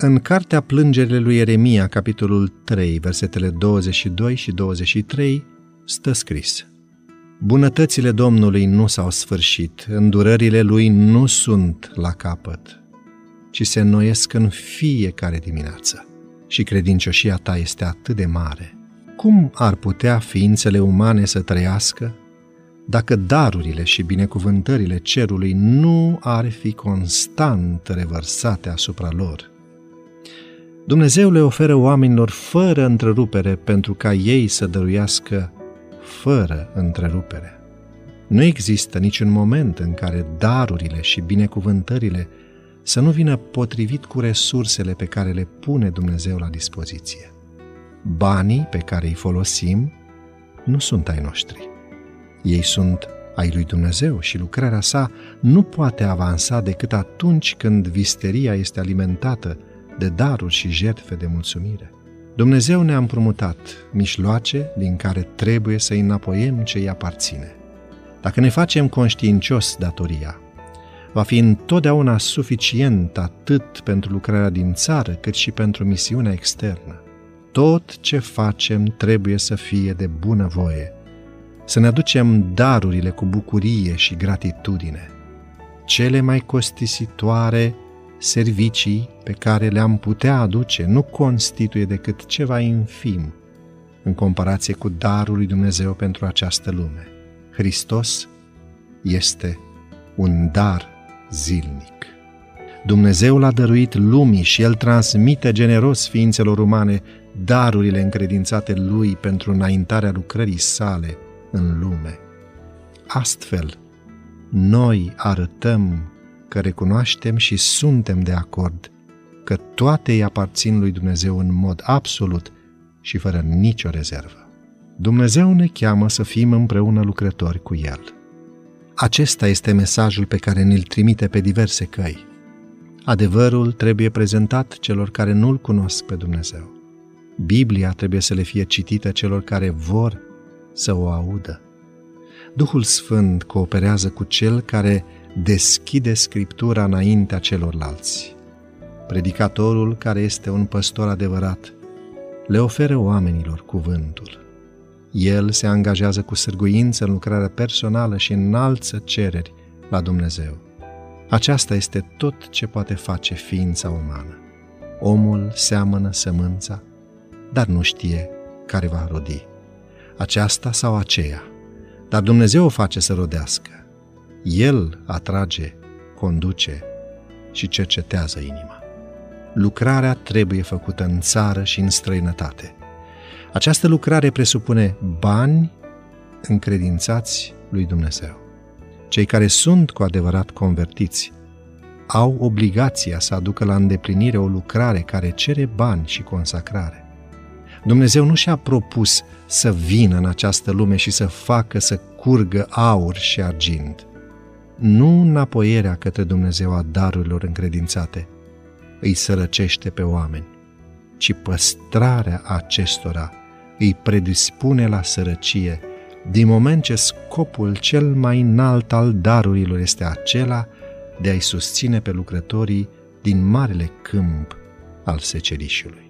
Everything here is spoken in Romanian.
În cartea Plângerile lui Ieremia, capitolul 3, versetele 22 și 23, stă scris Bunătățile Domnului nu s-au sfârșit, îndurările Lui nu sunt la capăt, ci se înnoiesc în fiecare dimineață. Și credincioșia ta este atât de mare. Cum ar putea ființele umane să trăiască dacă darurile și binecuvântările cerului nu ar fi constant revărsate asupra lor? Dumnezeu le oferă oamenilor fără întrerupere pentru ca ei să dăruiască fără întrerupere. Nu există niciun moment în care darurile și binecuvântările să nu vină potrivit cu resursele pe care le pune Dumnezeu la dispoziție. Banii pe care îi folosim nu sunt ai noștri. Ei sunt ai lui Dumnezeu și lucrarea sa nu poate avansa decât atunci când visteria este alimentată de daruri și jertfe de mulțumire. Dumnezeu ne-a împrumutat mișloace din care trebuie să înapoiem ce îi aparține. Dacă ne facem conștiincios datoria, va fi întotdeauna suficient atât pentru lucrarea din țară, cât și pentru misiunea externă. Tot ce facem trebuie să fie de bună voie, să ne aducem darurile cu bucurie și gratitudine. Cele mai costisitoare servicii pe care le-am putea aduce nu constituie decât ceva infim în comparație cu darul lui Dumnezeu pentru această lume. Hristos este un dar zilnic. Dumnezeu l-a dăruit lumii și El transmite generos ființelor umane darurile încredințate Lui pentru înaintarea lucrării sale în lume. Astfel, noi arătăm că recunoaștem și suntem de acord că toate îi aparțin lui Dumnezeu în mod absolut și fără nicio rezervă. Dumnezeu ne cheamă să fim împreună lucrători cu El. Acesta este mesajul pe care ne-l trimite pe diverse căi. Adevărul trebuie prezentat celor care nu-L cunosc pe Dumnezeu. Biblia trebuie să le fie citită celor care vor să o audă. Duhul Sfânt cooperează cu cel care deschide Scriptura înaintea celorlalți. Predicatorul, care este un păstor adevărat, le oferă oamenilor cuvântul. El se angajează cu sârguință în lucrarea personală și înalță cereri la Dumnezeu. Aceasta este tot ce poate face ființa umană. Omul seamănă sămânța, dar nu știe care va rodi. Aceasta sau aceea. Dar Dumnezeu o face să rodească. El atrage, conduce și cercetează inima. Lucrarea trebuie făcută în țară și în străinătate. Această lucrare presupune bani încredințați lui Dumnezeu. Cei care sunt cu adevărat convertiți au obligația să aducă la îndeplinire o lucrare care cere bani și consacrare. Dumnezeu nu și-a propus să vină în această lume și să facă să curgă aur și argint nu înapoierea către Dumnezeu a darurilor încredințate îi sărăcește pe oameni, ci păstrarea acestora îi predispune la sărăcie, din moment ce scopul cel mai înalt al darurilor este acela de a-i susține pe lucrătorii din marele câmp al secerișului.